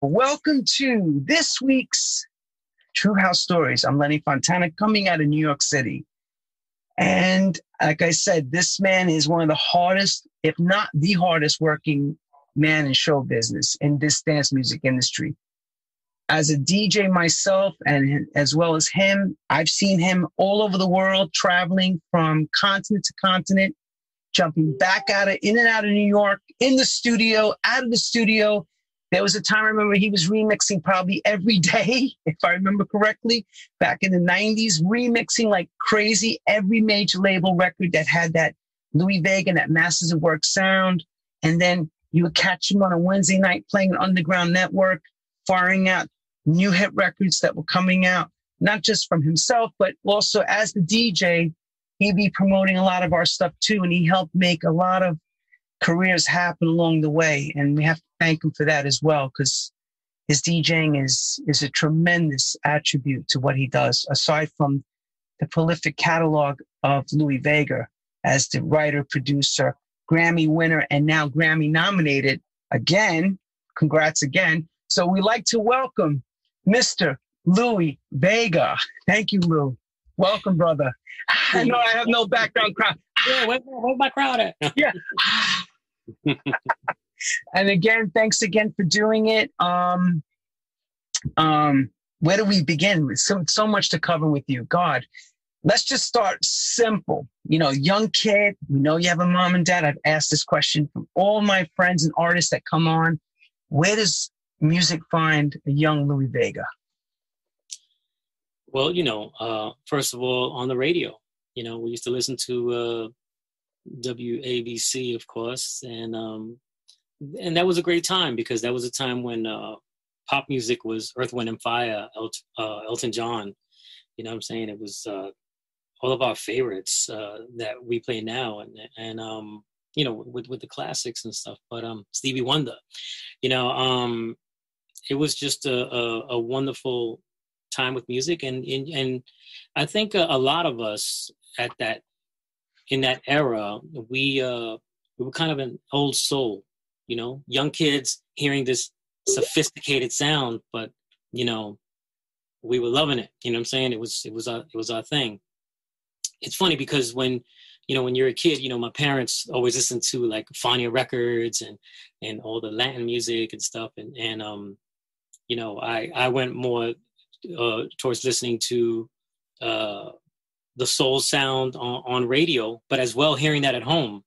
Welcome to this week's True House Stories. I'm Lenny Fontana coming out of New York City. And like I said, this man is one of the hardest, if not the hardest working man in show business in this dance music industry. As a DJ myself, and as well as him, I've seen him all over the world, traveling from continent to continent, jumping back out of in and out of New York, in the studio, out of the studio, there was a time I remember he was remixing probably every day, if I remember correctly, back in the 90s, remixing like crazy every major label record that had that Louie Vega and that Masters at Work sound. And then you would catch him on a Wednesday night playing an underground network, firing out new hit records that were coming out, not just from himself, but also as the DJ, he'd be promoting a lot of our stuff too. And he helped make a lot of careers happen along the way. And we have thank him for that as well, because his DJing is, is a tremendous attribute to what he does, aside from the prolific catalog of Louie Vega as the writer, producer, Grammy winner, and now Grammy nominated again. Congrats again. So we like to welcome Mr. Louie Vega. Thank you, Lou. Welcome, brother. I know I have no background crowd. Yeah, where's, where's my crowd at? yeah. and again, thanks again for doing it. Um, um, where do we begin? So, so much to cover with you. God, let's just start simple. You know, young kid, we know you have a mom and dad. I've asked this question from all my friends and artists that come on. Where does music find a young Louie Vega? Well, you know, uh, first of all, on the radio, you know, we used to listen to uh, WABC, of course, and um, and that was a great time because that was a time when uh, pop music was Earth, Wind, and Fire, uh, Elton John. You know what I'm saying? It was uh, all of our favorites uh, that we play now, and and um, you know with with the classics and stuff. But um, Stevie Wonder, you know, um, it was just a, a, a wonderful time with music, and and, and I think a, a lot of us at that in that era, we uh, we were kind of an old soul, you know, young kids hearing this sophisticated sound, but you know, we were loving it. You know what I'm saying? It was it was our it was our thing. It's funny because when you know when you're a kid, you know, my parents always listened to like Fania records and and all the Latin music and stuff, and and um, you know, I I went more uh, towards listening to uh the soul sound on, on radio, but as well hearing that at home.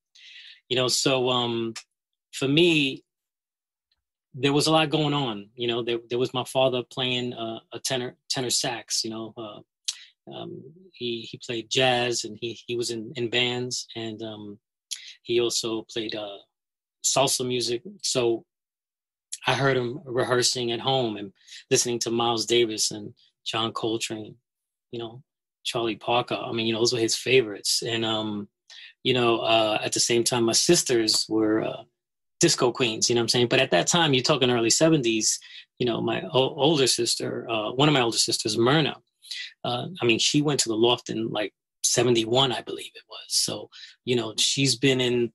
You know, so um, for me, there was a lot going on. You know, there there was my father playing uh, a tenor tenor sax. You know, uh, um, he he played jazz and he he was in in bands and um, he also played uh, salsa music. So I heard him rehearsing at home and listening to Miles Davis and John Coltrane. You know, Charlie Parker. I mean, you know, those were his favorites. And, um, you know, uh, at the same time, my sisters were uh, disco queens, you know what I'm saying? But at that time, you're talking early 70s, you know, my o- older sister, uh, one of my older sisters, Myrna, uh, I mean, she went to the loft in like 71, I believe it was. So, you know, she's been in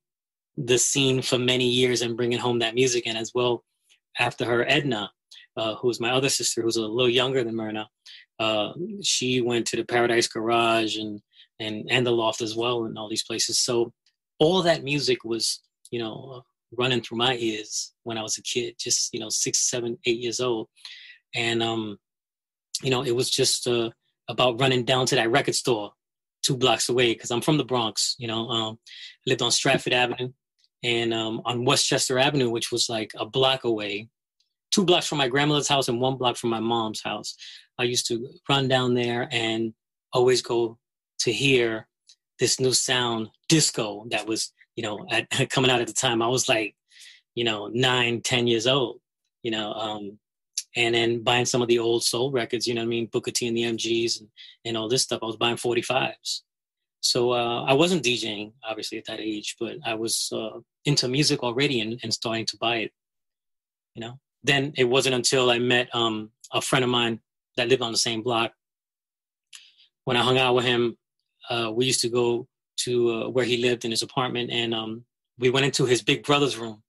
the scene for many years and bringing home that music. And as well, after her, Edna, uh, who's my other sister, who's a little younger than Myrna, uh, she went to the Paradise Garage and and and the Loft as well, and all these places. So all that music was, you know, running through my ears when I was a kid, just you know, six, seven, eight years old, and um, you know, it was just uh, about running down to that record store two blocks away because I'm from the Bronx. You know, um, lived on Stratford Avenue and um, on Westchester Avenue, which was like a block away, two blocks from my grandmother's house and one block from my mom's house. I used to run down there and always go to hear this new sound, disco, that was, you know, at, coming out at the time. I was like, you know, nine, ten years old, you know, um, and then buying some of the old soul records, you know I mean? Booker T and the MGs and, and all this stuff. I was buying 45s. So uh, I wasn't DJing, obviously, at that age, but I was uh, into music already and, and starting to buy it, you know? Then it wasn't until I met um, a friend of mine that lived on the same block. When I hung out with him, uh, we used to go to uh, where he lived in his apartment, and um, we went into his big brother's room.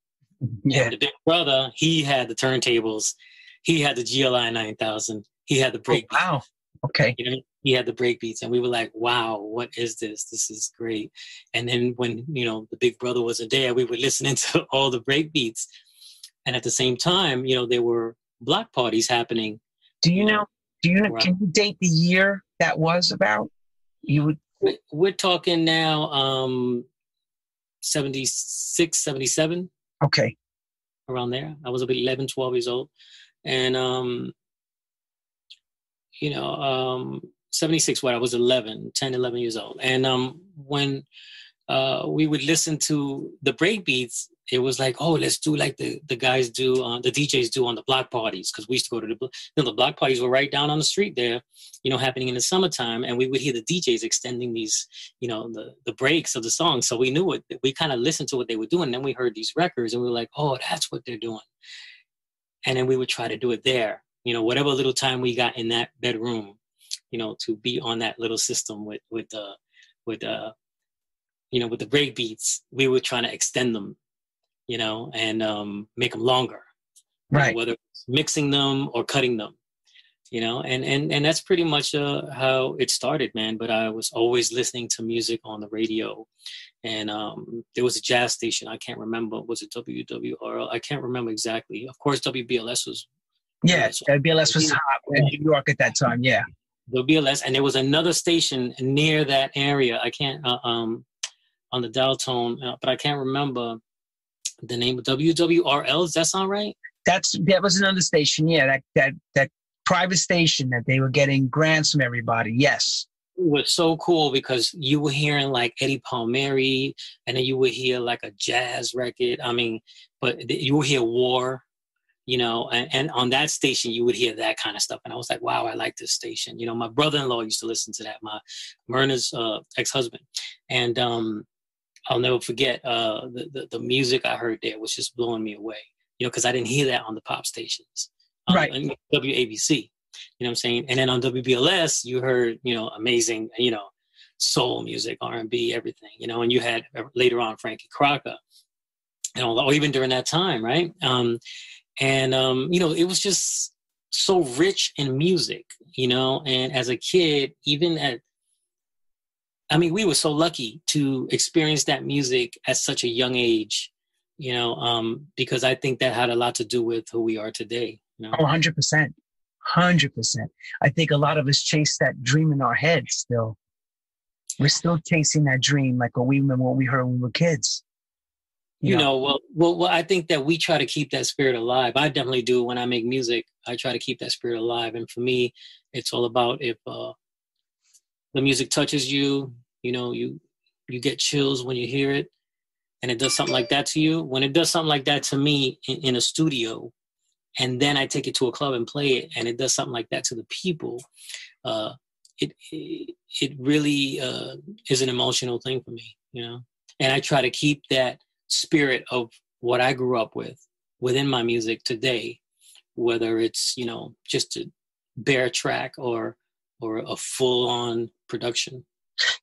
Yeah, and the big brother he had the turntables, he had the GLI 9000. He had the break. Oh, wow. Okay. You know, he had the break beats, and we were like, "Wow, what is this? This is great." And then when you know the big brother wasn't there, we were listening to all the break beats, and at the same time, you know, there were block parties happening. Do you know? Do you know? Can you date the year that was about? You would. We're talking now, um, 76, 77. Okay. Around there. I was about 11, 12 years old. And, um, you know, um, 76, what I was 11, 10, 11 years old. And um, when uh, we would listen to the break beats, it was like, oh, let's do like the, the guys do, uh, the DJs do on the block parties. Cause we used to go to the, you know, the block parties were right down on the street there, you know, happening in the summertime. And we would hear the DJs extending these, you know, the, the breaks of the song. So we knew it, we kind of listened to what they were doing. And then we heard these records and we were like, oh, that's what they're doing. And then we would try to do it there, you know, whatever little time we got in that bedroom, you know, to be on that little system with, with, uh, with, uh, you know, with the break beats, we were trying to extend them, you know, and um, make them longer. Right. You know, whether mixing them or cutting them, you know, and and and that's pretty much uh, how it started, man. But I was always listening to music on the radio, and um, there was a jazz station. I can't remember. Was it WWRL? I can't remember exactly. Of course, WBLS was. Yeah, WBLS was hot in New York at that time. Yeah. WBLS, and there was another station near that area. I can't. Uh, um, on the dial tone, uh, but I can't remember the name of WWRL. Does that sound right? That's that was another station. Yeah, that that that private station that they were getting grants from everybody. Yes. It was so cool because you were hearing like Eddie Palmieri, and then you would hear like a jazz record. I mean, but you would hear War, you know, and, and, on that station you would hear that kind of stuff. And I was like, wow, I like this station. You know, my brother-in-law used to listen to that, my Myrna's uh, ex-husband, and um, I'll never forget uh, the, the, the music I heard there was just blowing me away. You know, because I didn't hear that on the pop stations, um, right? WABC. You know what I'm saying? And then on WBLS, you heard you know amazing you know soul music, R&B, everything. You know, and you had uh, later on Frankie Crocker, and all, or even during that time, right? Um, and um, you know, it was just so rich in music. You know, and as a kid, even at I mean, we were so lucky to experience that music at such a young age, you know, um, because I think that had a lot to do with who we are today. You know? Oh, 100%. 100%. I think a lot of us chase that dream in our heads still. We're still chasing that dream like what we remember what we heard when we were kids. You, you know, know well, well, well, I think that we try to keep that spirit alive. I definitely do when I make music. I try to keep that spirit alive. And for me, it's all about if uh, the music touches you, you know, you you get chills when you hear it, and it does something like that to you. When it does something like that to me in, in a studio, and then I take it to a club and play it, and it does something like that to the people, uh, it, it really uh, is an emotional thing for me, you know. And I try to keep that spirit of what I grew up with within my music today, whether it's you know just a bare track or or a full on production.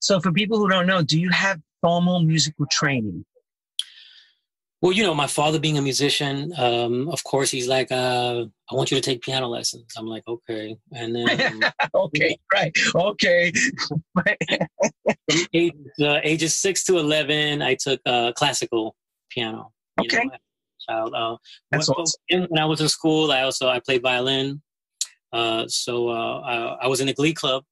So, for people who don't know, do you have formal musical training? Well, you know, my father being a musician, um, of course, he's like, uh, "I want you to take piano lessons." I'm like, "Okay," and then um, okay, right, okay. from age, uh, ages six to eleven, I took uh, classical piano. Okay. Know, child. Uh, That's when, awesome. when I was in school, I also I played violin. Uh, so uh, I, I, was in a glee club.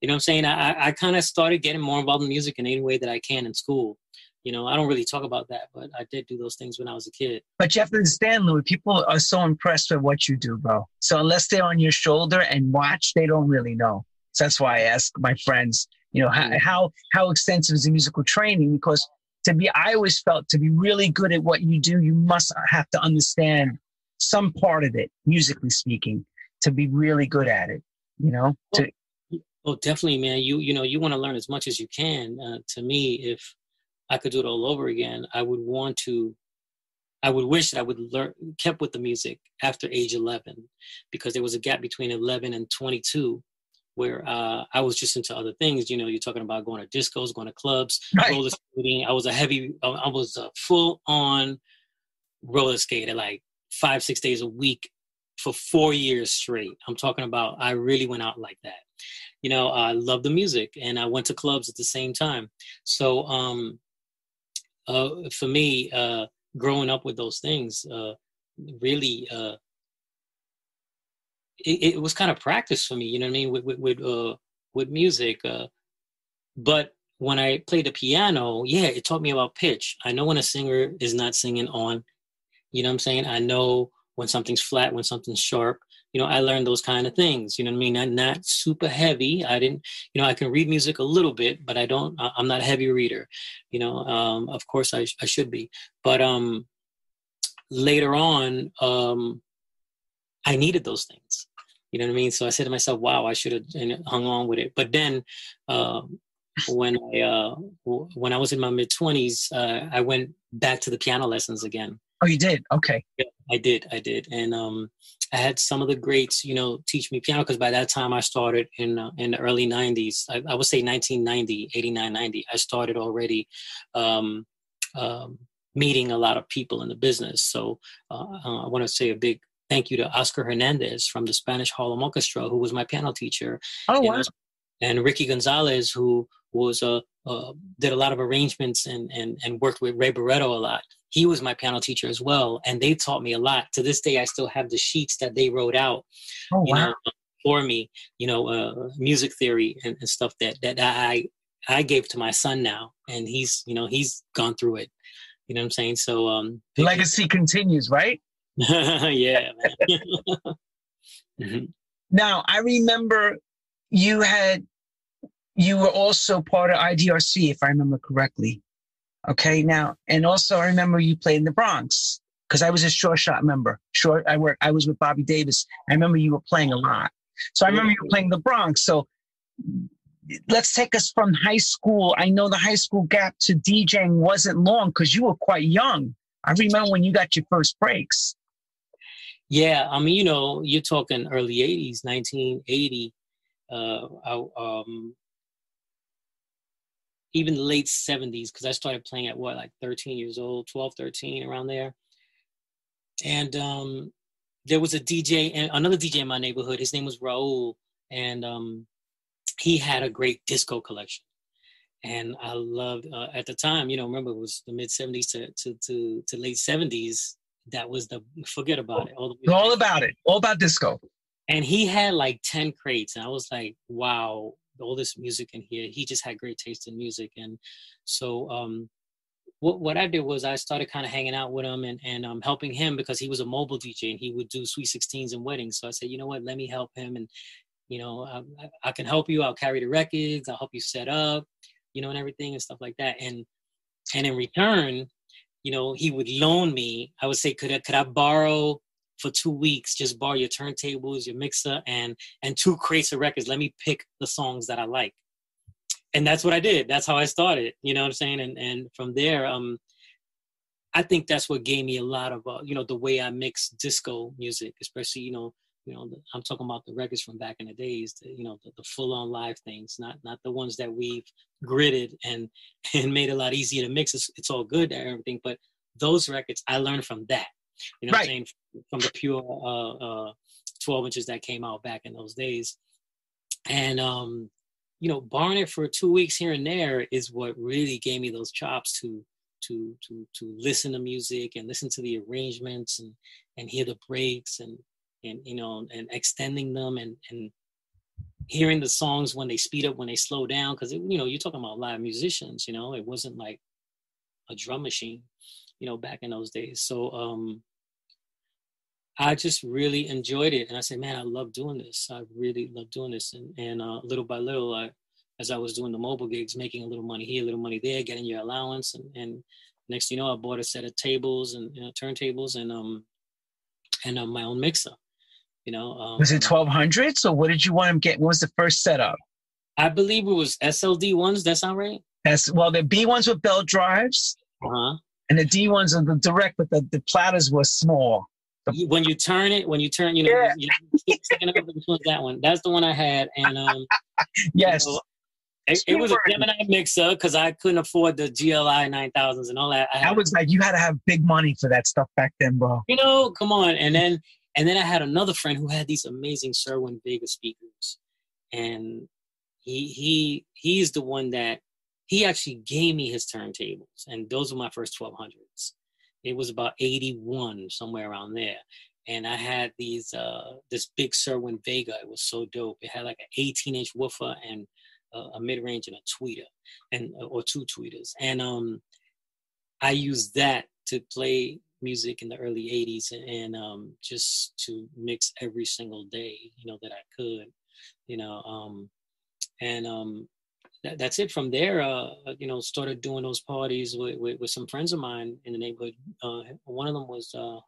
You know what I'm saying? I, I kind of started getting more involved in music in any way that I can in school. You know, I don't really talk about that, but I did do those things when I was a kid. But you have to understand, Louie, people are so impressed with what you do, bro. So unless they're on your shoulder and watch, they don't really know. So that's why I ask my friends, you know, how, mm. how, how extensive is the musical training? Because to be, I always felt to be really good at what you do, you must have to understand some part of it, musically speaking to be really good at it. You know, well, to, well, definitely, man. You you know you want to learn as much as you can. Uh, to me, if I could do it all over again, I would want to. I would wish that I would learn kept with the music after age 11, because there was a gap between 11 and 22 where uh, I was just into other things. You know, you're talking about going to discos, going to clubs, right. roller skating. I was a heavy, I was a full on roller skater, like five, six days a week for four years straight. I'm talking about I really went out like that. You know, I love the music and I went to clubs at the same time. So um, uh, for me, uh, growing up with those things, uh, really, uh, it, it, was kind of practice for me. You know what I mean? With with with, uh, with music, uh, but when I played the piano, yeah, it taught me about pitch. I know when a singer is not singing on. You know what I'm saying? I know when something's flat, when something's sharp. You know, I learned those kind of things. You know what I mean? Not not super heavy. I didn't. You know, I can read music a little bit, but I don't. I'm not a heavy reader. You know, um, of course I I should be, but um, later on, um, I needed those things. You know what I mean? So I said to myself, "Wow, I should have hung on with it." But then, uh, when I uh, when I was in my mid twenties, uh, I went back to the piano lessons again. Oh, you did? Okay. Yeah, I did. I did, and um, I had some of the greats, you know, teach me piano because by that time I started in uh, in the early '90s. I, I, would say 1990, 89, 90. I started already um, um, meeting a lot of people in the business. So uh, uh I want to say a big thank you to Oscar Hernandez from the Spanish Harlem Orchestra, who was my piano teacher. Oh, wow. And, and Ricky Gonzalez, who was a uh, did a lot of arrangements and, and and worked with Ray Barretto a lot. He was my piano teacher as well, and they taught me a lot. To this day, I still have the sheets that they wrote out, oh, you wow. know, for me. You know, uh, music theory and, and stuff that that I I gave to my son now, and he's you know he's gone through it. You know what I'm saying? So um, legacy continues, right? yeah. mm-hmm. Now I remember you had you were also part of IDRC, if I remember correctly. Okay, now, and also I remember you played in the Bronx because I was a short Shot member. Short, I worked, I was with Bobby Davis. I remember you were playing a lot. So I remember you were playing the Bronx. So let's take us from high school. I know the high school gap to DJing wasn't long because you were quite young. I remember when you got your first breaks. Yeah, I mean, you know, you're talking early 80s, 1980. Uh, I, um, even late 70s because i started playing at what like 13 years old 12 13 around there. And um, there was a dj and another dj in my neighborhood. His name was raul and um, he had a great disco collection. And i loved uh, at the time you know remember it was the mid 70s to, to, to, to late 70s that was the forget about it all, all about it all about disco. And he had like 10 crates and i was like wow all this music in here. He just had great taste in music, and so um, what what I did was I started kind of hanging out with him and and um, helping him because he was a mobile DJ and he would do sweet sixteens and weddings. So I said, you know what, let me help him, and you know I, I can help you. I'll carry the records. I'll help you set up, you know, and everything and stuff like that. And and in return, you know, he would loan me. I would say, could I, could I borrow for two weeks, just borrow your turntables, your mixer, and and two crates of records. Let me pick the songs that I like. And that's what I did. That's how I started. You know what I'm saying? And and from there, um, I think that's what gave me a lot of uh, you know the way I mix disco music, especially you know you know I'm talking about the records from back in the days, the, you know the, the full on live things, not not the ones that we've gridded and and made a lot easier to mix. It's, it's all good and everything, but those records I learned from that you know right. I'm saying? From the pure uh, uh, 12 inches that came out back in those days. And, um, you know, barring it for two weeks here and there is what really gave me those chops to to to to listen to music and listen to the arrangements and and hear the breaks and and you know and extending them and and hearing the songs when they speed up when they slow down because you know you're talking about live musicians you know it wasn't like a drum machine you know, back in those days. So um, I just really enjoyed it, and I said, man, I love doing this. I really love doing this, and and uh, little by little, I, as I was doing the mobile gigs, making a little money here, a little money there, getting your allowance, and and next you know, I bought a set of tables and you know, turntables and um and uh, my own mixer. You know, um, was it twelve hundred? So what did you want to get? What was the first setup? I believe it was SLD ones. That sound right? Yes. Well, the B ones with belt drives. Uh huh and the D ones are the direct, but the, the platters were small. The, when you turn it, when you turn, you know, yeah. you, you one's that one. That's the one I had, and um, yes. You know, it, it, was a Gemini mixer because I couldn't afford the GLI 9000s and all that. I, had, I was like, you had to have big money for that stuff back then, bro. You know, come on. And then And then I had another friend who had these amazing Cerwin Vega speakers, and he he he's the one that he actually gave me his turntables, and those were my first 1200s. It was about 81, somewhere around there. And I had these uh, this big Cerwin Vega. It was so dope. It had like an 18 inch woofer and a mid range and a tweeter, and or two tweeters. And um, I used that to play music in the early 80s and um, just to mix every single day you know that i could you know um, and um, that, that's it from there uh, you know started doing those parties with, with, with, some friends of mine in the neighborhood. Uh, one of them was uh,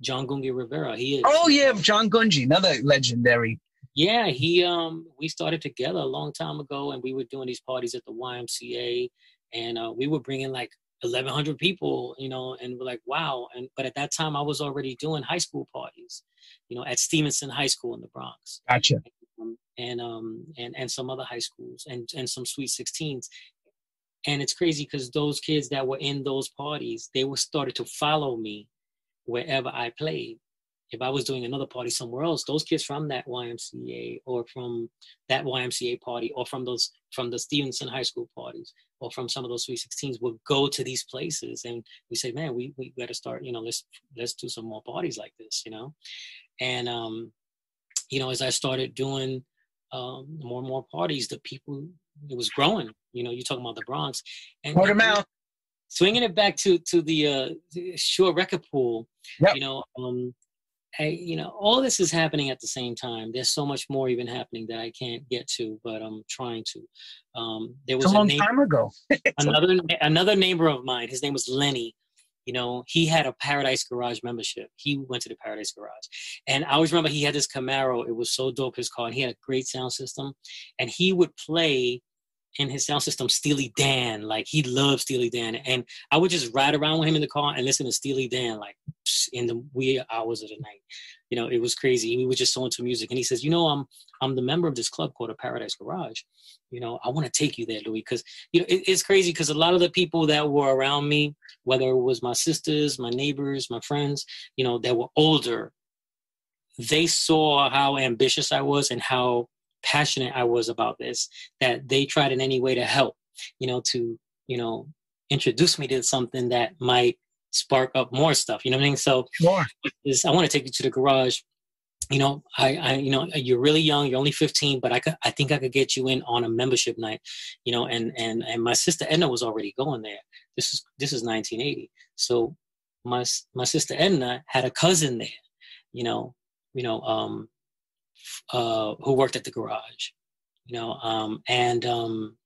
john gungi rivera. He is oh yeah john gungi another legendary. Yeah he um we started together a long time ago and we were doing these parties at the ymca and uh, we were bringing like 1100 people you know and we're like wow. And but at that time i was already doing high school parties you know at stevenson high school in the bronx. Gotcha and um and and some other high schools and and some sweet 16s and it's crazy because those kids that were in those parties they were started to follow me wherever i played. If I was doing another party somewhere else, those kids from that YMCA or from that YMCA party or from those from the Stevenson High School parties or from some of those Sweet 16s would go to these places and we say, man, we we got to start, you know, let's let's do some more parties like this, you know, and um, you know, as I started doing um, more and more parties, the people it was growing. You know, you're talking about the Bronx and word of mouth. Swinging it back to to the uh, Shore Record Pool, yep. you know, um, I, you know, all this is happening at the same time. There's so much more even happening that I can't get to, but I'm trying to. Um, there was it's a long a time ago. another another neighbor of mine. His name was Lenny. You know, he had a Paradise Garage membership. He went to the Paradise Garage, and I always remember he had this Camaro. It was so dope his car, and he had a great sound system. And he would play in his sound system Steely Dan. Like he loved Steely Dan, and I would just ride around with him in the car and listen to Steely Dan like in the wee hours of the night. You know, it was crazy. We were just so into music, and he says, "You know, I'm I'm the member of this club called a Paradise Garage. You know, I want to take you there, Louie, because you know it, it's crazy because a lot of the people that were around me, whether it was my sisters, my neighbors, my friends, you know, that were older." They saw how ambitious I was and how passionate I was about this, that they tried in any way to help, you know, to, you know, introduce me to something that might spark up more stuff. You know what I mean? So sure. I want to take you to the garage. You know, I, I, you know, you're really young. You're only 15, but I could, I think I could get you in on a membership night. You know, and and and my sister Edna was already going there. This is this is 1980. So my my sister Edna had a cousin there. You know, you know, um, uh, who worked at the garage, you know, um, and um,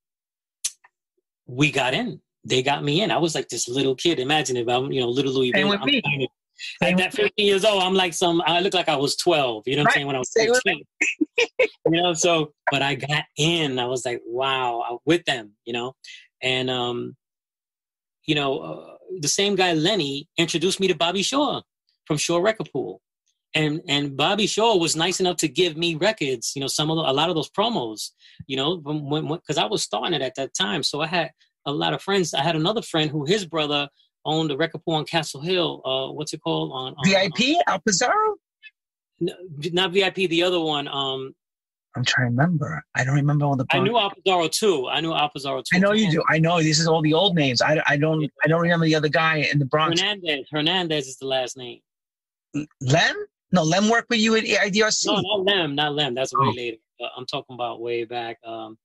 we got in. They got me in. I was like this little kid. Imagine if I'm, you know, little Louie. Same with me. At that 15 years old, I'm like some. I look like I was 12. You know what I'm saying? When I was 15. you know, so but I got in. I was like, wow, with them. You know, and um, you know, uh, the same guy Lenny introduced me to Bobby Shaw from Shaw Record Pool and and Bobby Shaw was nice enough to give me records, you know, some of the, a lot of those promos, you know, because I was starting it at that time, so I had a lot of friends. I had another friend who his brother owned a record pool on Castle Hill. Uh, what's it called? On, on VIP Al Pizarro? not VIP. The other one. Um, I'm trying to remember. I don't remember all the. I knew Al Pizarro too. I knew Al Pizarro too. I know you do. I know this is all the old names. I, I don't I don't remember the other guy in the Bronx. Hernandez. Hernandez is the last name. Lem? No, Lem worked with you at IDRC. No, not Lem, not Lem. That's way oh. later. I'm talking about way back. Um,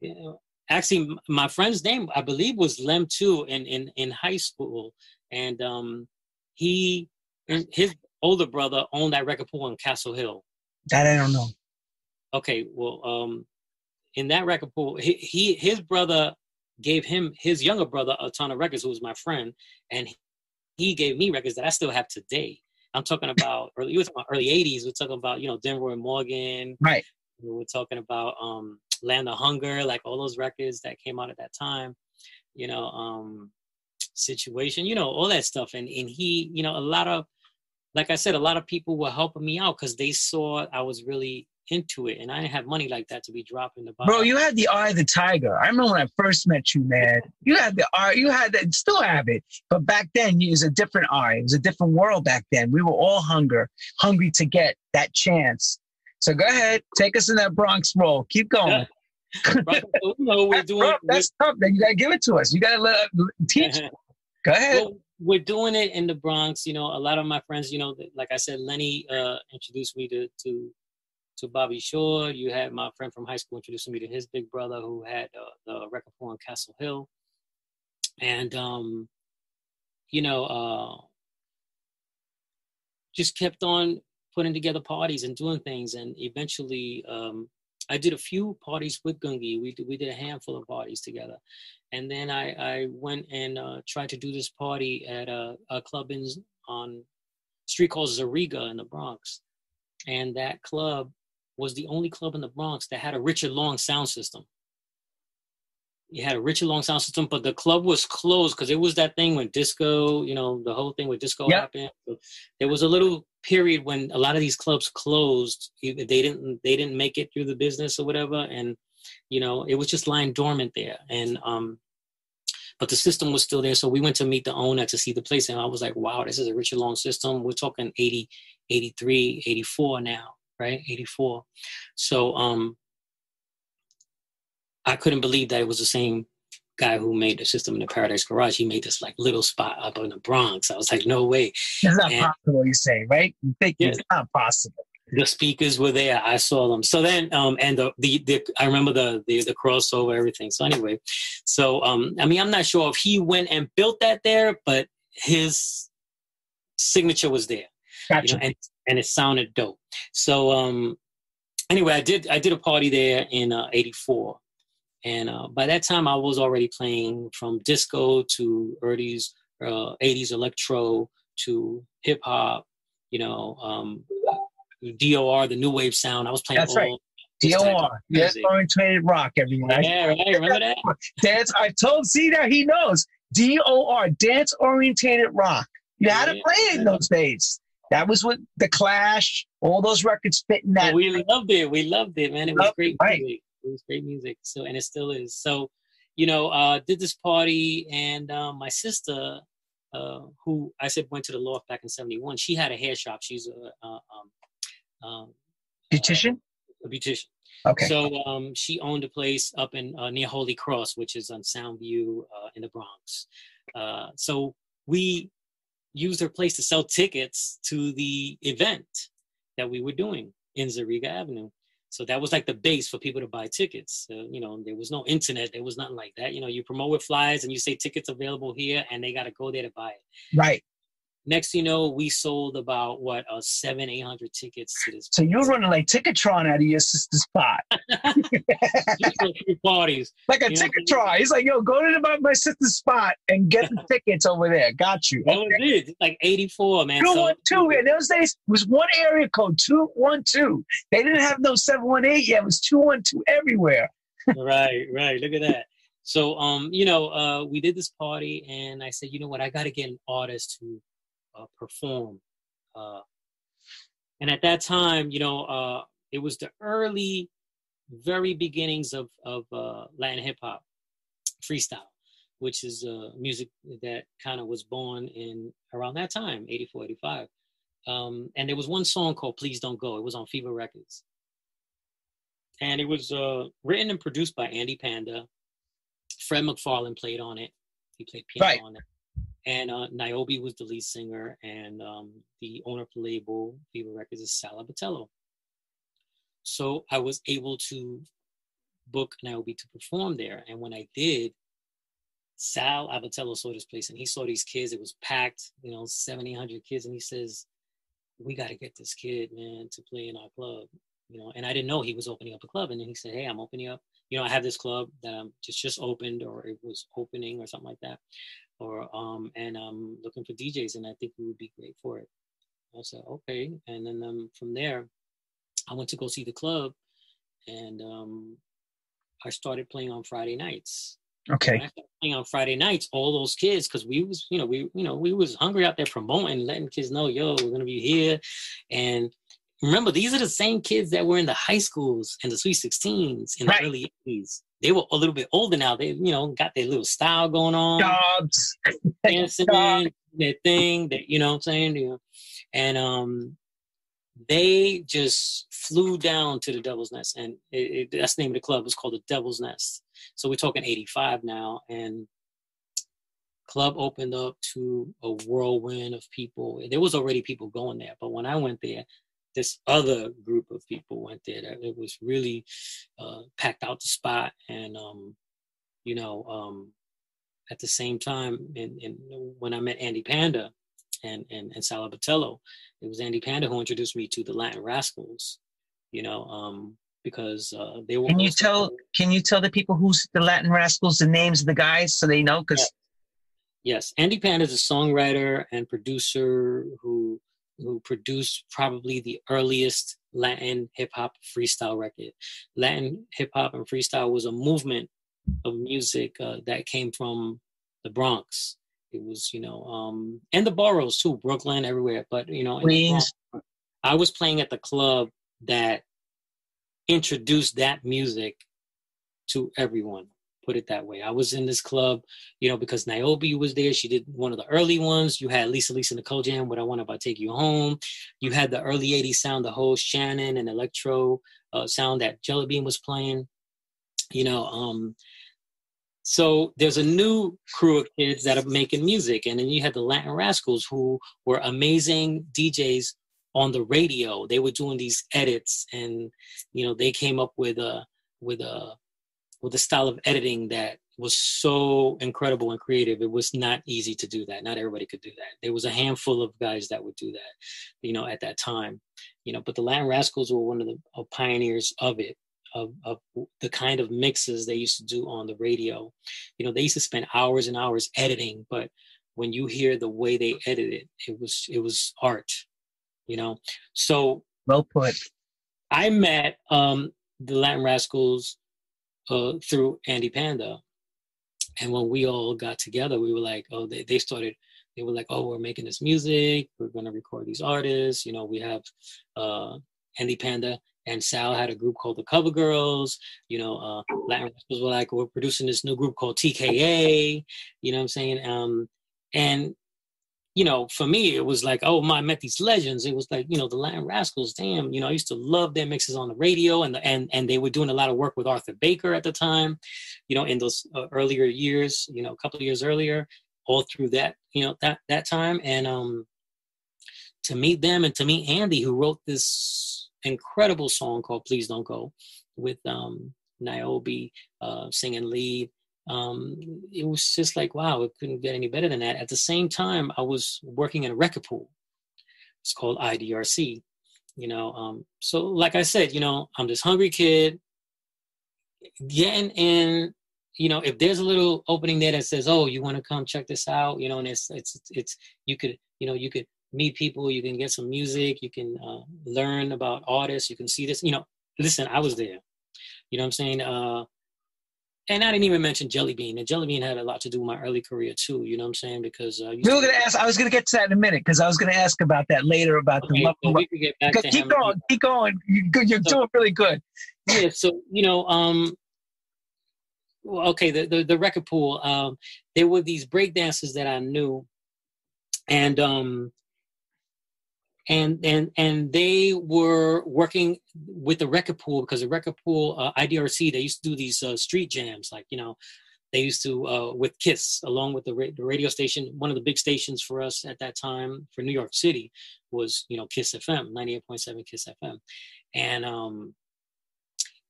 you know, actually, my friend's name I believe was Lem too in in in high school, and um, he his older brother owned that record pool in Castle Hill. That I don't know. Okay, well, um, in that record pool, he, he his brother gave him his younger brother a ton of records, who was my friend, and he gave me records that I still have today. I'm talking about early, was about early 80s. We're talking about, you know, Denroy Morgan. Right. We're talking about um, Land of Hunger, like all those records that came out at that time, you know, um, situation, you know, all that stuff. And, and he, you know, a lot of, like I said, a lot of people were helping me out because they saw I was really into it, and I didn't have money like that to be dropping the ball. Bro, you had the eye of the tiger. I remember when I first met you, man. You had the eye. You had that. Still have it, but back then it was a different eye. It was a different world back then. We were all hunger, hungry to get that chance. So go ahead, take us in that Bronx role. Keep going. Right, so, you know, we're That's, doing. tough. That's tough. Then you gotta give it to us. You gotta let teach. Go ahead. well, we're doing it in the Bronx. You know, a lot of my friends, you know, like I said, Lenny uh, introduced me to to to Bobby Shore. You had my friend from high school introducing me to his big brother who had uh, the record in Castle Hill, and um, you know, uh, just kept on putting together parties and doing things, and eventually. Um, I did a few parties with Gungi. We did, we did a handful of parties together, and then I, I went and uh, tried to do this party at a, a club in on street called Zerega in the Bronx, and that club was the only club in the Bronx that had a Richard Long sound system. It had a Richard Long sound system, but the club was closed because it was that thing when disco, you know, the whole thing with disco Yep. happened. So there was a little period when a lot of these clubs closed. They didn't they didn't make it through the business or whatever, and you know, it was just lying dormant there. And um, but the system was still there. So we went to meet the owner to see the place, and I was like, wow, this is a Richard Long system. We're talking 80, 83, 84 now, right? 84. So um, I couldn't believe that it was the same guy who made the system in the Paradise Garage. He made this like little spot up in the Bronx. I was like, no way. It's not and- possible. You say, right? You think Yeah. it's not possible. the speakers were there. I saw them. So then, um, and the, the, the I remember the, the, the crossover, everything. So anyway, so, um, I mean, I'm not sure if he went and built that there, but his signature was there, you Gotcha. know, and, and it sounded dope. So, um, anyway, I did, I did a party there in, uh, 84. And, uh, by that time I was already playing from disco to early's, uh, 80s electro to hip hop, you know, um, DOR, the new wave sound. I was playing That's all right. DOR, Dance. Oriented Rock, everyone. Yeah, right. Remember that? Dance. I told. See now he knows. DOR, Dance Oriented Rock. You had to play it in those days. That was what the Clash, all those records fit in that. But we loved it. We loved it, man. It was great right. music. It was great music. So and it still is. So, you know, uh, did this party and um, my sister, uh, who I said went to the loft back in '71, she had a hair shop. She's a, a um, um, Beautician. a beautician. Okay. So um, she owned a place up in uh, near Holy Cross, which is on Soundview uh, in the Bronx. Uh, so we used their place to sell tickets to the event that we were doing in Zerega Avenue. So that was like the base for people to buy tickets. Uh, you know, there was no internet, there was nothing like that. You know, you promote with flyers and you say tickets available here, and they got to go there to buy it. right. Next, thing you know, we sold about what uh, seven, eight hundred tickets to this. So you're running like Ticketron out of your sister's spot, Just a few parties. like a Yeah. Ticketron. He's like, yo, go to my, my sister's spot and get the tickets over there. Got you. That was it. Like 84, man. Two So- In those days, was one area code two one two. They didn't have no seven one eight yet. It was two one two everywhere. right, right. Look at that. So, um, you know, uh, we did this party, and I said, you know what, I got to get an artist to uh, perform. Uh, and at that time, you know, uh, it was the early, very beginnings of of uh, Latin hip hop, freestyle, which is uh, music that kind of was born in around that time, 84, 85. Um, and there was one song called "Please Don't Go." It was on Fever Records and it was uh, written and produced by Andy Panda. Fred McFarlane played on it. He played piano Right. on it. And uh, Niobe was the lead singer, and um, the owner of the label, Fever Records, is Sal Abbatiello. So I was able to book Niobe to perform there. And when I did, Sal Abbatiello saw this place and he saw these kids. It was packed, you know, 70, 100 kids. And he says, We got to get this kid, man, to play in our club you know, and I didn't know he was opening up a club. And then he said, "Hey, I'm opening up. You know, I have this club that I'm just just opened, or it was opening, or something like that, or um, and I'm looking for DJs, and I think we would be great for it." I said, "Okay," and then um, from there, I went to go see the club, and um, I started playing on Friday nights. Okay. I started playing on Friday nights, all those kids, because we was, you know, we, you know, we was hungry out there promoting, letting kids know, yo, we're gonna be here, and remember these are the same kids that were in the high schools and the Sweet 16s in right. the early 80s. They were a little bit older now. They, you know, got their little style going on. Jobs. Dancing, Jobs. their thing, that, you know what I'm saying? You know, and um, they just flew down to the Devil's Nest, and it, it, that's the name of the club. It's called the Devil's Nest. So we're talking '85 now, and club opened up to a whirlwind of people. There was already people going there, but when I went there, this other group of people went there. That it was really uh, packed out the spot, and um, you know, um, at the same time, and, and when I met Andy Panda, and and, and Sal Abbatiello. It was Andy Panda who introduced me to the Latin Rascals. You know, um, because uh, they were. Can you tell? Can you tell the people who's the Latin Rascals the names of the guys so they know? Because yes. yes, Andy Panda is a songwriter and producer who who produced probably the earliest Latin hip hop freestyle record. Latin hip hop and freestyle was a movement of music uh, that came from the Bronx it was, you know, um, and the boroughs too, Brooklyn, everywhere. But you know, Queens. I was playing at the club that introduced that music to everyone. Put it that way. I was in this club, you know, because Niobe was there. She did one of the early ones. You had Lisa Lisa and Cult Jam, What I Want About Take You Home. You had the early 80s sound, the whole Shannon and electro uh, sound that Jellybean was playing. You know, um, so there's a new crew of kids that are making music, and then you had the Latin Rascals who were amazing DJs on the radio. They were doing these edits, and you know they came up with a with a with a style of editing that was so incredible and creative. It was not easy to do that. Not everybody could do that. There was a handful of guys that would do that, you know, at that time. You know, but the Latin Rascals were one of the pioneers of it of, of the kind of mixes they used to do on the radio. You know, they used to spend hours and hours editing, but when you hear the way they edited, it was it was art. You know, so well put. I met um, the Latin Rascals uh, through Andy Panda, and when we all got together, we were like, oh, they, they started. They were like, oh, we're making this music. We're gonna record these artists. You know, we have uh, Andy Panda and Sal had a group called the Cover Girls. You know, uh, Latin were like, we're producing this new group called TKA. You know what I'm saying? Um, and you know, for me, it was like, oh my, I met these legends. It was like, you know, the Latin Rascals. Damn, you know, I used to love their mixes on the radio, and the, and and they were doing a lot of work with Arthur Baker at the time. You know, in those uh, earlier years, you know, a couple of years earlier, all through that, you know, that that time, and um, to meet them and to meet Andy, who wrote this incredible song called Please Don't Go with um, Niobe uh, singing lead. Um, it was just like, wow, it couldn't get any better than that. At the same time, I was working in a record pool. It's called IDRC. You know, um, so like I said, you know, I'm this hungry kid getting in you know if there's a little opening there that says oh you want to come check this out you know and it's it's it's you could you know you could meet people, you can get some music, you can uh, learn about artists, you can see this. You know, listen, I was there. You know what I'm saying? Uh, and I didn't even mention Jellybean. And Jellybean had a lot to do with my early career too. You know what I'm saying? Because uh, we were gonna ask. I was gonna get to that in a minute because I was gonna ask about that later about okay, the. So we could get back to keep going, keep going. You're, you're so, doing really good. Yeah. So you know, um, well, okay, the, the the record pool. Um, there were these break dancers that I knew, and um, and and and they were working with the record pool because the record pool uh, IDRC they used to do these uh, street jams like you know they used to uh, with Kiss along with the, ra- the radio station. One of the big stations for us at that time for New York City was you know Kiss FM 98.7 Kiss FM and um,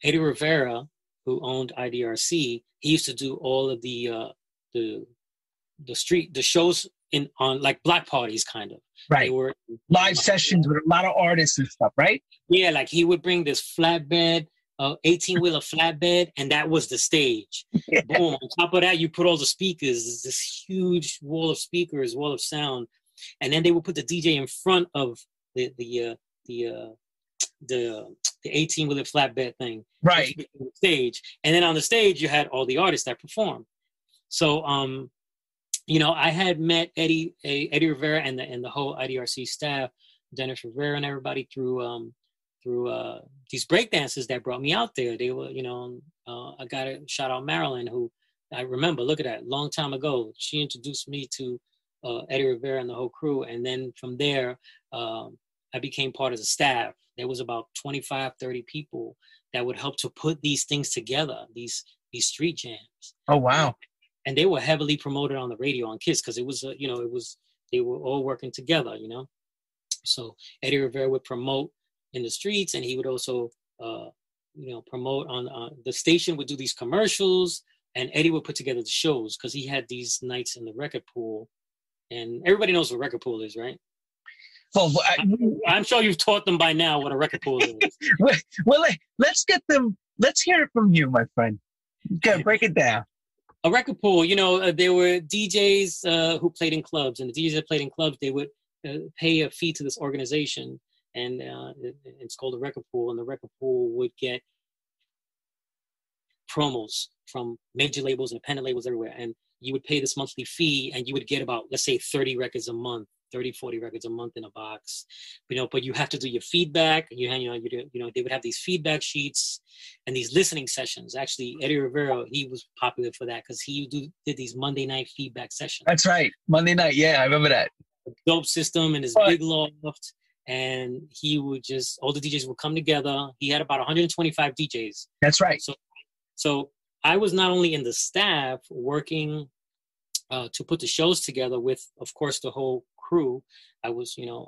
Eddie Rivera who owned IDRC he used to do all of the uh, the the street the shows in on like black parties kind of. Right. they were live sessions with a lot of artists and stuff right? Yeah like he would bring this flatbed uh 18 wheeler flatbed and that was the stage. Yeah. boom on top of that you put all the speakers this huge wall of speakers wall of sound and then they would put the dj in front of the the uh the uh the the 18 wheeler flatbed thing right. stage. And then on the stage you had all the artists that performed. So um you know, I had met Eddie Eddie Rivera and the and the whole IDRC staff, Dennis Rivera and everybody through um, through uh, these breakdancers that brought me out there. They were, you know, uh, I got a shout out Marilyn, who I remember. Look at that, long time ago. She introduced me to uh, Eddie Rivera and the whole crew, and then from there, um, I became part of the staff. There was about 25, 30 people that would help to put these things together. These these street jams. Oh wow! And they were heavily promoted on the radio on Kiss because it was, uh, you know, it was they were all working together, you know. So Eddie Rivera would promote in the streets, and he would also, uh, you know, promote on uh, the station. Would do these commercials, and Eddie would put together the shows because he had these nights in the record pool, and everybody knows what record pool is, right? Well, I, am sure you've taught them by now what a record pool is. well, let's get them. Let's hear it from you, my friend. Go break it down. A record pool, you know, uh, there were DJs uh, who played in clubs, and the DJs that played in clubs, they would uh, pay a fee to this organization, and uh, it's called a record pool, and the record pool would get promos from major labels, and independent labels everywhere, and you would pay this monthly fee, and you would get about, let's say, 30 records a month 30 40 records a month in a box you know but you have to do your feedback you, you know you, do, you know they would have these feedback sheets and these listening sessions. Actually eddie rivera he was popular for that because he do, did these monday night feedback sessions. That's right. Monday night. Yeah i remember that. Dope system and his big loft and he would just all the djs would come together. He had about 125 djs that's right. So so i was not only in the staff working uh, to put the shows together with, of course, the whole crew. I was, you know,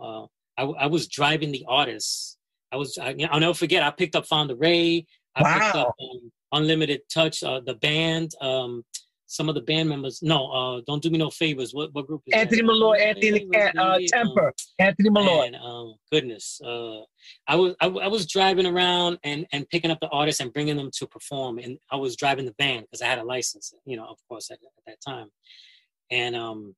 uh, I, I was driving the artists. I was, I, will never forget. I picked up Fonda Rae. I wow. picked up um, Unlimited Touch, uh, the band. Um, some of the band members. No, uh, don't do me no favors. What what group is Anthony that? Malloy, Anthony uh, Temper, um, Anthony Malloy. And, um, goodness, uh, I was I, I, was driving around and and picking up the artists and bringing them to perform, and I was driving the band because I had a license, you know, of course at, at that time, and um,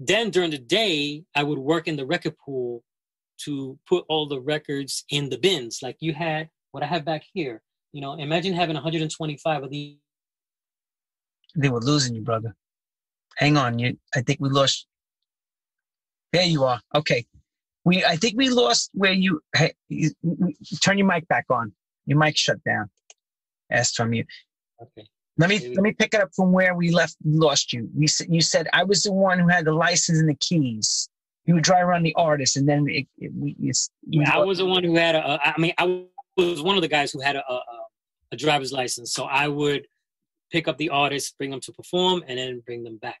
then during the day, I would work in the record pool to put all the records in the bins. Like you had what I have back here. You know, imagine having 125 of these. They were losing you, brother. Hang on, you. I think we lost. There you are. Okay, we. I think we lost where you. Hey, you, turn your mic back on. Your mic shut down. Asked from you. Okay. Let me let me pick it up from where we left lost you. You said you said I was the one who had the license and the keys. You would drive around the artist, and then it, it, we, yeah, I was the one who had a. I mean, I was one of the guys who had a, a, a driver's license, so I would pick up the artists, bring them to perform, and then bring them back.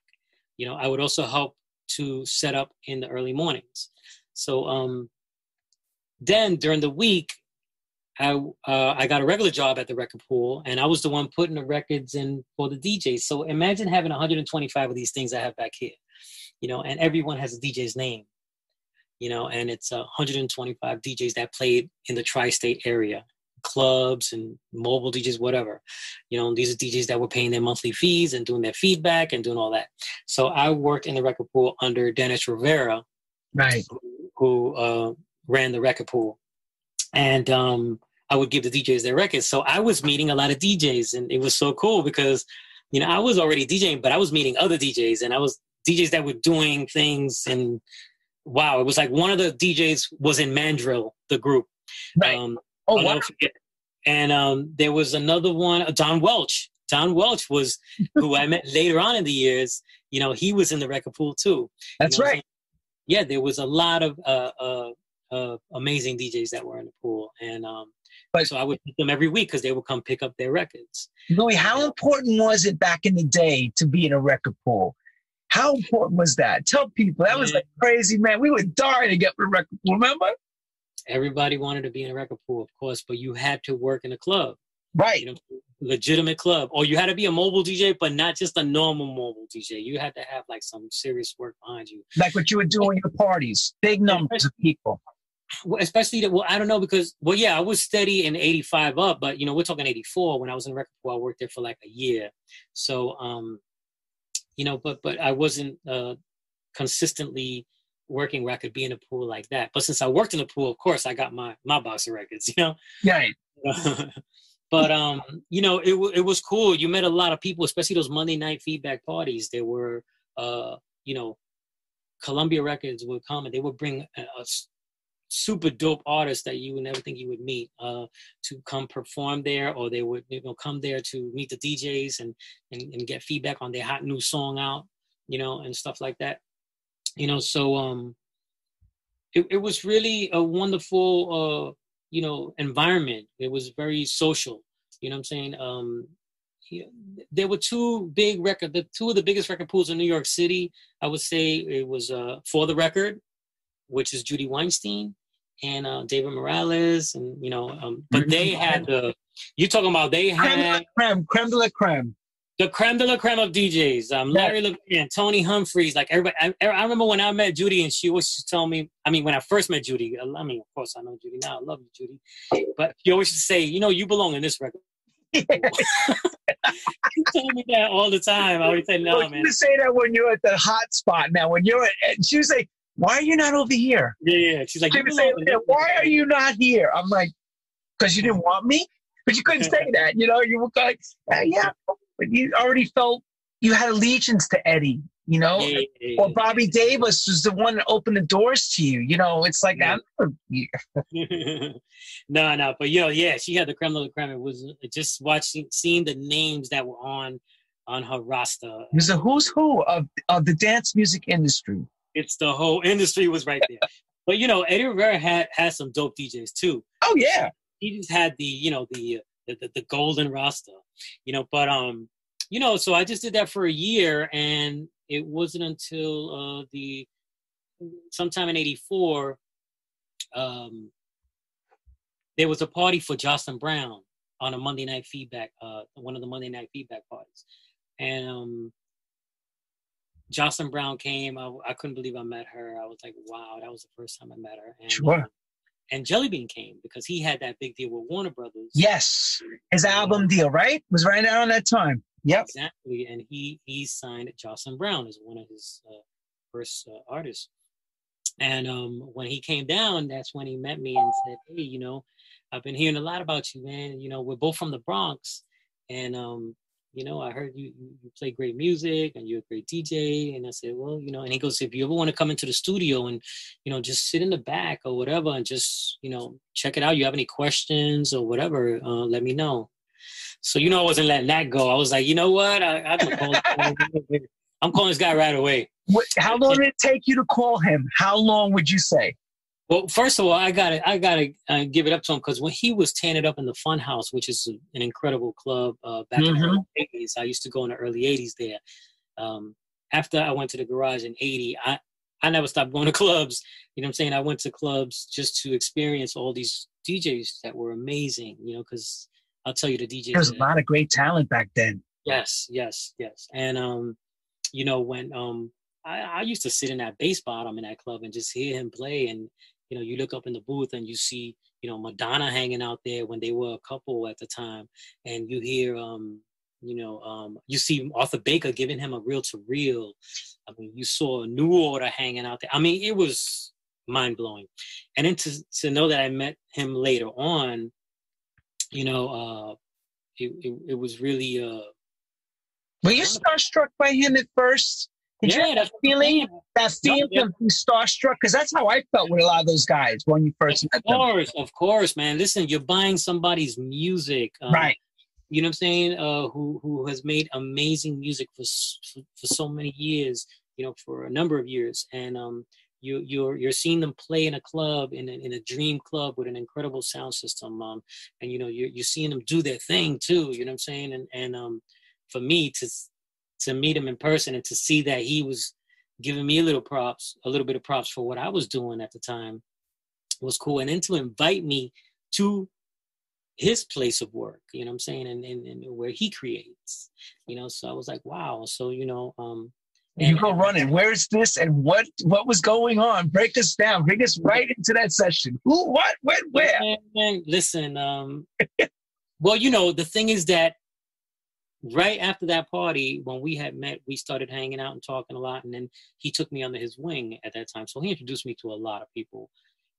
You know, I would also help to set up in the early mornings. So um, then during the week, I uh, I got a regular job at the record pool, and I was the one putting the records in for the DJs. So imagine having 125 of these things I have back here, you know, and everyone has a DJ's name, you know, and it's uh, 125 DJs that played in the tri-state area, clubs and mobile DJs, whatever. You know, these are DJs that were paying their monthly fees and doing their feedback and doing all that. So I worked in the record pool under Dennis Rivera, right, who, who uh, ran the record pool, and um, I would give the DJs their records. So I was meeting a lot of DJs, and it was so cool because, you know, I was already DJing, but I was meeting other DJs, and I was DJs that were doing things. And wow, it was like one of the DJs was in Mandrill, the group. Right. Um, oh, wow. And um, there was another one, uh, Don Welsh. Don Welsh was who I met later on in the years. You know, he was in the record pool too. That's you know right. Yeah, there was a lot of uh, uh, uh, amazing DJs that were in the pool, and um, but so I would pick them every week because they would come pick up their records. Louie, how important was it back in the day to be in a record pool? How important was that? Tell people that was like crazy, man. We were dying to get a record pool. Remember? Everybody wanted to be in a record pool, of course, but you had to work in a club, right? You know, legitimate club, or you had to be a mobile DJ, but not just a normal mobile DJ. You had to have like some serious work behind you, like what you would do in your parties, big numbers of people especially that well i don't know because well yeah i was steady in 85 up but you know we're talking 84 when i was in record pool i worked there for like a year. So um you know but but i wasn't uh consistently working where i could be in a pool like that. But since i worked in a pool of course i got my my box of records you know? Right. But um you know it, it was cool. You met a lot of people especially those monday night feedback parties. There were uh you know columbia records would come and they would bring a, super dope artists that you would never think you would meet uh, to come perform there, or they would you know come there to meet the DJs and, and and get feedback on their hot new song out, you know, and stuff like that. You know, so um, it, it was really a wonderful uh, you know environment. It was very social. You know what I'm saying? Um, there were two big record, the two of the biggest record pools in New York City. I would say it was uh, for the record, which is Judy Weinstein and uh, David Morales, and you know, um, but they had the. You talking about they had creme, creme de la creme. The creme de la creme of DJs, um, Larry yeah. and Tony Humphries, like everybody. I, I, remember when I met Judy, and she always tell me. I mean, when I first met Judy, I mean, of course, I know Judy now. I love you, Judy. But she always say, you know, you belong in this record. you tell me that all the time. I always say, no, well, man. You say that when you're at the hot spot. Now, when you're at, she was like, why are you not over here? Yeah, yeah. She's like, say, why are you not here? I'm like, because you didn't want me? But you couldn't say that. You know, you were like, yeah, but you already felt you had allegiance to Eddie, you know? Yeah, yeah, or Bobby Davis was the one that opened the doors to you. You know, it's like, yeah. no, no, but yo, yeah, she had the creme de la creme. It was uh, just watching, seeing the names that were on on her roster. It was a who's who of, of the dance music industry it's the whole industry was right there. but you know, Eddie Rivera had had some dope DJs too. Oh yeah, he just had the you know the the, the, the golden roster, you know. But um, you know, so I just did that for a year, and it wasn't until uh, the sometime in '84 um, there was a party for Jocelyn Brown on a Monday night feedback, uh, one of the Monday night feedback parties, and um, Jocelyn Brown came. I, I, couldn't believe I met her. I was like, wow, that was the first time I met her. And, sure. Uh, and Jellybean came because he had that big deal with Warner Brothers. Yes, his album deal, right? Was right around that time. Yep. Exactly, and he he signed Jocelyn Brown as one of his uh, first uh, artists. And um, when he came down, that's when he met me and said, "Hey, you know, I've been hearing a lot about you, man. You know, we're both from the Bronx, and um, you know, I heard you, you play great music and you're a great DJ. And I said, well, you know, and he goes, if you ever want to come into the studio and, you know, just sit in the back or whatever and just, you know, check it out. You have any questions or whatever, uh, let me know. So, you know, I wasn't letting that go. I was like, you know what? I, I'm, call I'm calling this guy right away. How long did it take you to call him? How long would you say? Well, first of all, I gotta I gotta uh, give it up to him because when he was it up in the Fun House, which is an incredible club uh, back mm-hmm. in the mm-hmm. '80s, I used to go in the early '80s there. Um, after I went to the garage in '80, I I never stopped going to clubs. You know what I'm saying? I went to clubs just to experience all these DJs that were amazing. You know, because I'll tell you the DJs. There was a lot of great talent back then. Yes, yes, yes. And um, you know when um I, I used to sit in that bass bottom in that club and just hear him play and you know, you look up in the booth and you see, you know, Madonna hanging out there when they were a couple at the time, and you hear, um, you know, um, you see Arthur Baker giving him a reel to reel. I mean, you saw a New Order hanging out there. I mean, it was mind blowing. And then to to know that I met him later on, you know, uh, it, it, it was really. Uh, Were you starstruck by him at first? Did yeah, you that feeling, that feeling yeah. of being starstruck? Because that's how I felt with a lot of those guys when you first of met them. Of course, of course, man. Listen, you're buying somebody's music, um, right? You know what I'm saying? Uh, who who has made amazing music for, for, for so many years? You know, for a number of years, and um, you you're you're seeing them play in a club in a, in a dream club with an incredible sound system, um, and you know you're you're seeing them do their thing too. You know what I'm saying? And and um, for me to to meet him in person and to see that he was giving me a little props, a little bit of props for what I was doing at the time was cool. And then to invite me to his place of work, you know what I'm saying, and, and, and where he creates, you know, so I was like, wow. So, you know, um, you go running. Where's this and what what was going on? Break us down. Bring us right into that session. Who, what, when, where? Man, man, listen, um, well, you know, the thing is that right after that party, when we had met, we started hanging out and talking a lot. And then he took me under his wing at that time. So he introduced me to a lot of people.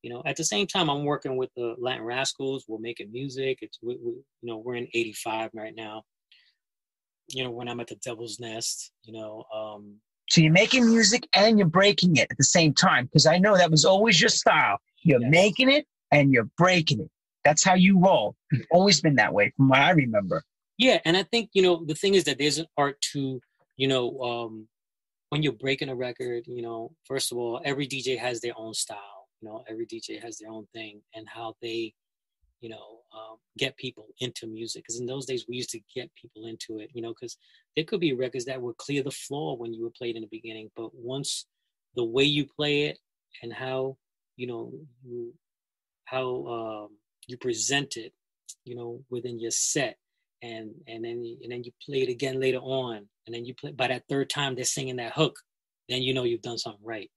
You know, at the same time, I'm working with the Latin Rascals. We're making music. It's we, we, you know we're in '85 right now. You know, when I'm at the Devil's Nest. You know. Um, so you're making music and you're breaking it at the same time because I know that was always your style. You're yes. making it and you're breaking it. That's how you roll. It's always been that way from what I remember. Yeah, and I think you know the thing is that there's an art to you know um, when you're breaking a record. You know, first of all, every DJ has their own style. You know, every DJ has their own thing and how they you know um, get people into music. Because in those days we used to get people into it. You know, because there could be records that would clear the floor when you were played in the beginning, but once the way you play it and how you know you how um, you present it, you know, within your set, and and then you, and then you play it again later on, and then you play. By that third time, they're singing that hook, then you know you've done something right.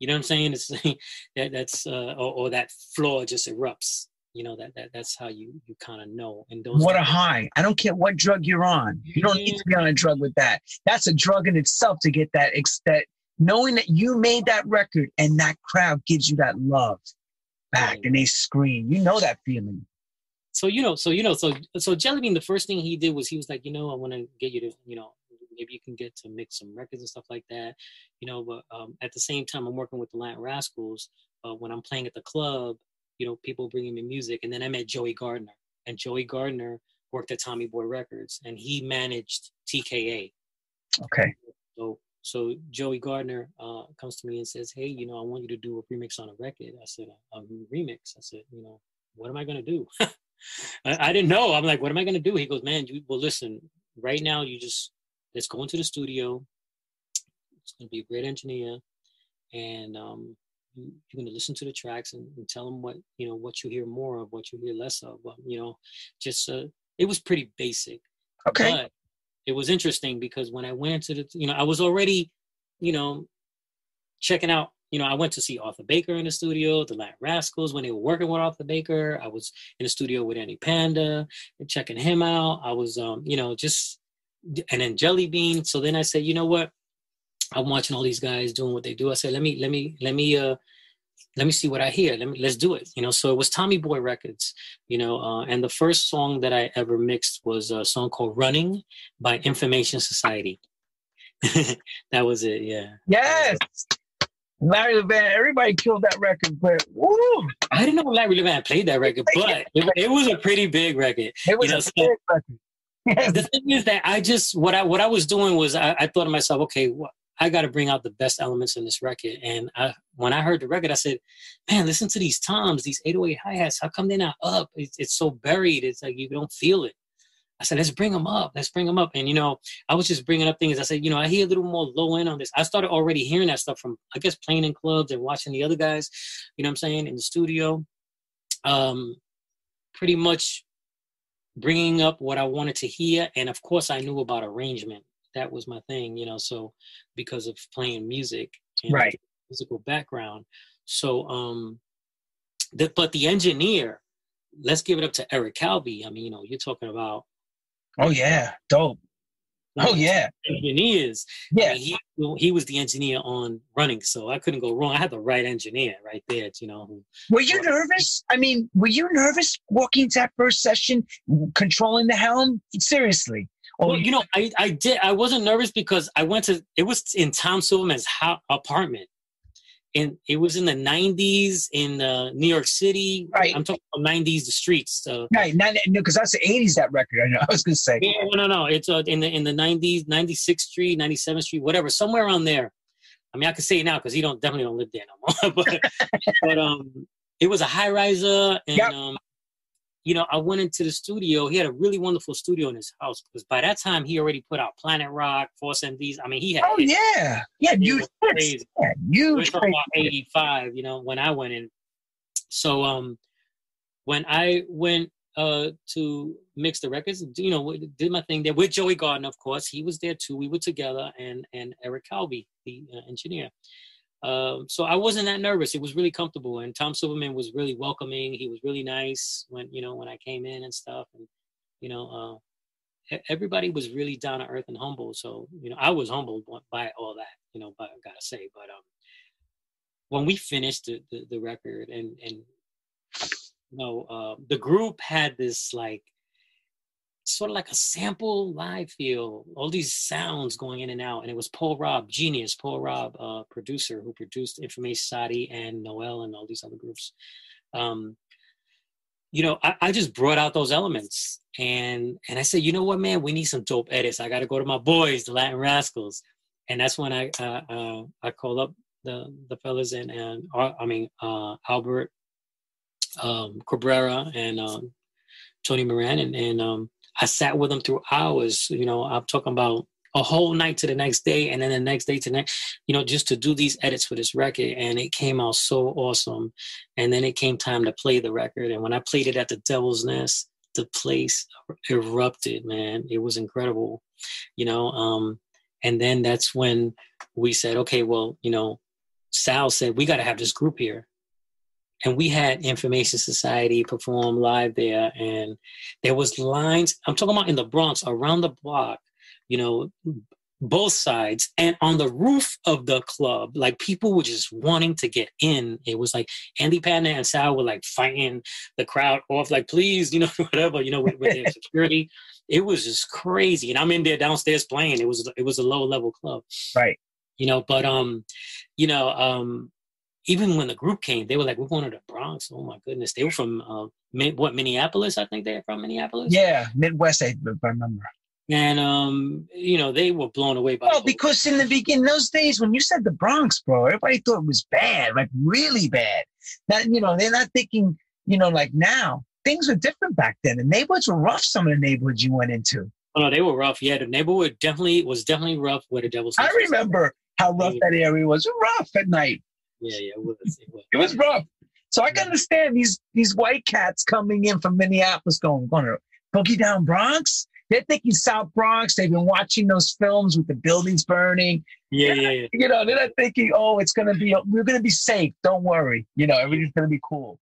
You know what I'm saying? It's that that's uh, or, or that floor just erupts. You know that, that that's how you you kind of know. And those what a high! I don't care what drug you're on. You don't need to be on a drug with that. That's a drug in itself to get that that knowing that you made that record and that crowd gives you that love back and they scream. You know that feeling. So you know, so you know, so so Jellybean, the first thing he did was he was like, you know, I want to get you to, you know, maybe you can get to mix some records and stuff like that, you know. But um, at the same time, I'm working with the Latin Rascals. Uh, when I'm playing at the club, you know, people bringing me music, and then I met Joey Gardner, and Joey Gardner worked at Tommy Boy Records, and he managed TKA. Okay. So so Joey Gardner uh, comes to me and says, "Hey, you know, I want you to do a remix on a record." I said, "A, a remix." I said, "You know, what am I gonna do?" I, I, didn't know. I'm like, "What am I gonna do?" He goes, "Man, you, well, listen. Right now, you just let's go into the studio. It's gonna be a great engineer, and um, you, are gonna listen to the tracks and, and, tell them what you know, what you hear more of, what you hear less of. Well, you know, just uh, it was pretty basic. Okay. But it was interesting because when I went to the, you know, I was already, you know, checking out. You know, I went to see Arthur Baker in the studio, the Latin Rascals when they were working with Arthur Baker. I was in the studio with Andy Panda and checking him out. I was, um, you know, just and then Jellybean. So then I said, you know what? I'm watching all these guys doing what they do. I said, let me, let me, let me, uh, let me see what I hear. Let me let's do it. You know, so it was Tommy Boy Records. You know, uh, and the first song that I ever mixed was a song called "Running" by Information Society. that was it. Yeah. Yes. Larry Levan, everybody killed that record, but woo! I didn't know Larry Levan played that record, but it, it was a pretty big record. It was you know, a so, big record. Yes. The thing is that I just what I what I was doing was I, I thought to myself, okay, what I got to bring out the best elements in this record. And I, when I heard the record, I said, "Man, listen to these toms, these 808 hi hats. How come they're not up? It's, it's so buried. It's like you don't feel it." I said, "Let's bring them up. Let's bring them up." And you know, I was just bringing up things. I said, "You know, I hear a little more low end on this." I started already hearing that stuff from, I guess, playing in clubs and watching the other guys. You know, what I'm saying in the studio. Um, pretty much bringing up what I wanted to hear, and of course, I knew about arrangement that was my thing, you know. So because of playing music and right. musical background, so um, the, but the engineer, let's give it up to Eric Calvi. I mean, you know, you're talking about. Oh yeah, dope. Oh yeah, engineers. Yeah, I mean, he he was the engineer on running, so I couldn't go wrong. I had the right engineer right there. You know. Were you nervous? I mean, were you nervous walking into that first session, controlling the helm? Seriously. Well, you know, I, I did. I wasn't nervous because I went to. It was in Tom Silverman's ho- apartment, and it was in the '90s in uh, New York City. Right. I'm talking about '90s, the streets. So. Right. No, because that's the '80s. That record. I know. I was gonna say. Yeah. No, no, no. It's uh, in the in the '90s, 96th Street, 97th Street, whatever, somewhere around there. I mean, I can say it now because he don't definitely don't live there no more. but but um, it was a high riser, and yep. um, you know, I went into the studio. He had a really wonderful studio in his house because by that time he already put out Planet Rock, Force MDs. I mean, he had. Oh hits. yeah, yeah, huge crazy. Yeah, huge. We're about eighty five. You know, when I went in. So um, when I went uh to mix the records, you know, did my thing there with Joey Gardner, of course. He was there too. We were together, and and Eric Calvi, the uh, engineer. Um, so I wasn't that nervous. It was really comfortable, and Tom Silverman was really welcoming. He was really nice when you know when I came in and stuff, and you know uh, everybody was really down to earth and humble. So you know I was humbled by all that. You know, but I gotta say, but um, when we finished the, the, the record and and you know uh, the group had this like sort of like a sample live feel, all these sounds going in and out. And it was Paul Robb, genius, Paul Robb, uh, producer who produced Information Society and Noel and all these other groups. Um, you know, I, I, just brought out those elements and and I said, you know what, man, we need some dope edits. I got to go to my boys, the Latin Rascals, and that's when I uh, uh, I called up the the fellas and and uh, I mean uh, Albert um, Cabrera and um, Tony Moran and and um, I sat with them through hours. You know, I'm talking about a whole night to the next day and then the next day to next, you know, just to do these edits for this record. And it came out so awesome. And then it came time to play the record. And when I played it at the Devil's Nest, the place erupted, man. It was incredible, you know. Um, and then that's when we said, okay, well, you know, Sal said, we got to have this group here and we had information society perform live there and there was lines i'm talking about in the bronx around the block you know both sides and on the roof of the club like people were just wanting to get in. It was like andy patton and sal were like fighting the crowd off like please you know whatever you know with, with their security. It was just crazy and i'm in there downstairs playing. It was it was a low level club. Right. You know but um you know um even when the group came, they were like, "We're going to the Bronx." Oh my goodness, they were from uh, what Minneapolis? I think they're from Minneapolis. Yeah, Midwest. I remember. And um, you know, they were blown away by. Well, because in the beginning, those days when you said the Bronx, bro, everybody thought it was bad, like really bad. That you know, they're not thinking, you know, like now. Things were different back then. The neighborhoods were rough. Some of the neighborhoods you went into. Oh no, they were rough. Yeah, the neighborhood definitely was definitely rough. Where the Devil's. I remember how rough that area was. Rough at night. Yeah, yeah, it was. It was, it was rough. So I can understand these these white cats coming in from Minneapolis going, going to boogie down Bronx. They're thinking South Bronx. They've been watching those films with the buildings burning. Yeah, yeah, yeah. You know, they're not thinking, oh, it's gonna be we're gonna be safe. Don't worry. You know, everything's gonna be cool.